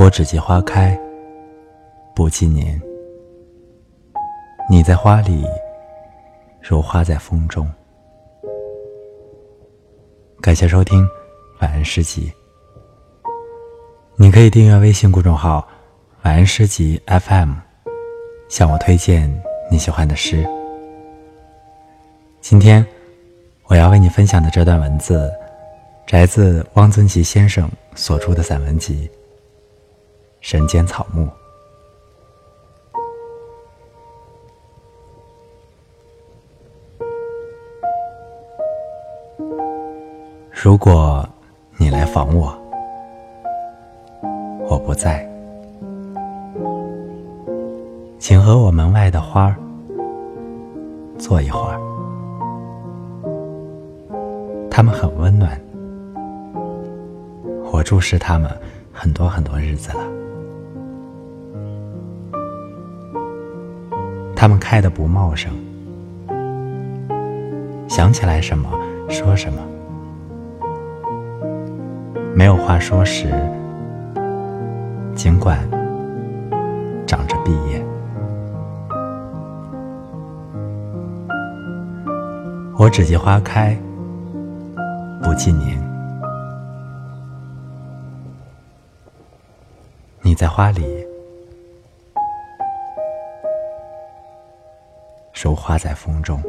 我只记花开，不记年。你在花里，如花在风中。感谢收听，晚安诗集。你可以订阅微信公众号“晚安诗集 FM”，向我推荐你喜欢的诗。今天我要为你分享的这段文字，摘自汪曾祺先生所著的散文集《人间草木》。如果你来访我，我不在，请和我门外的花儿坐一会儿，它们很温暖，我注视它们很多很多日子了，它们开的不茂盛，想起来什么说什么。没有话说时，尽管长着碧叶，我只记花开，不记年。你在花里，手花在风中。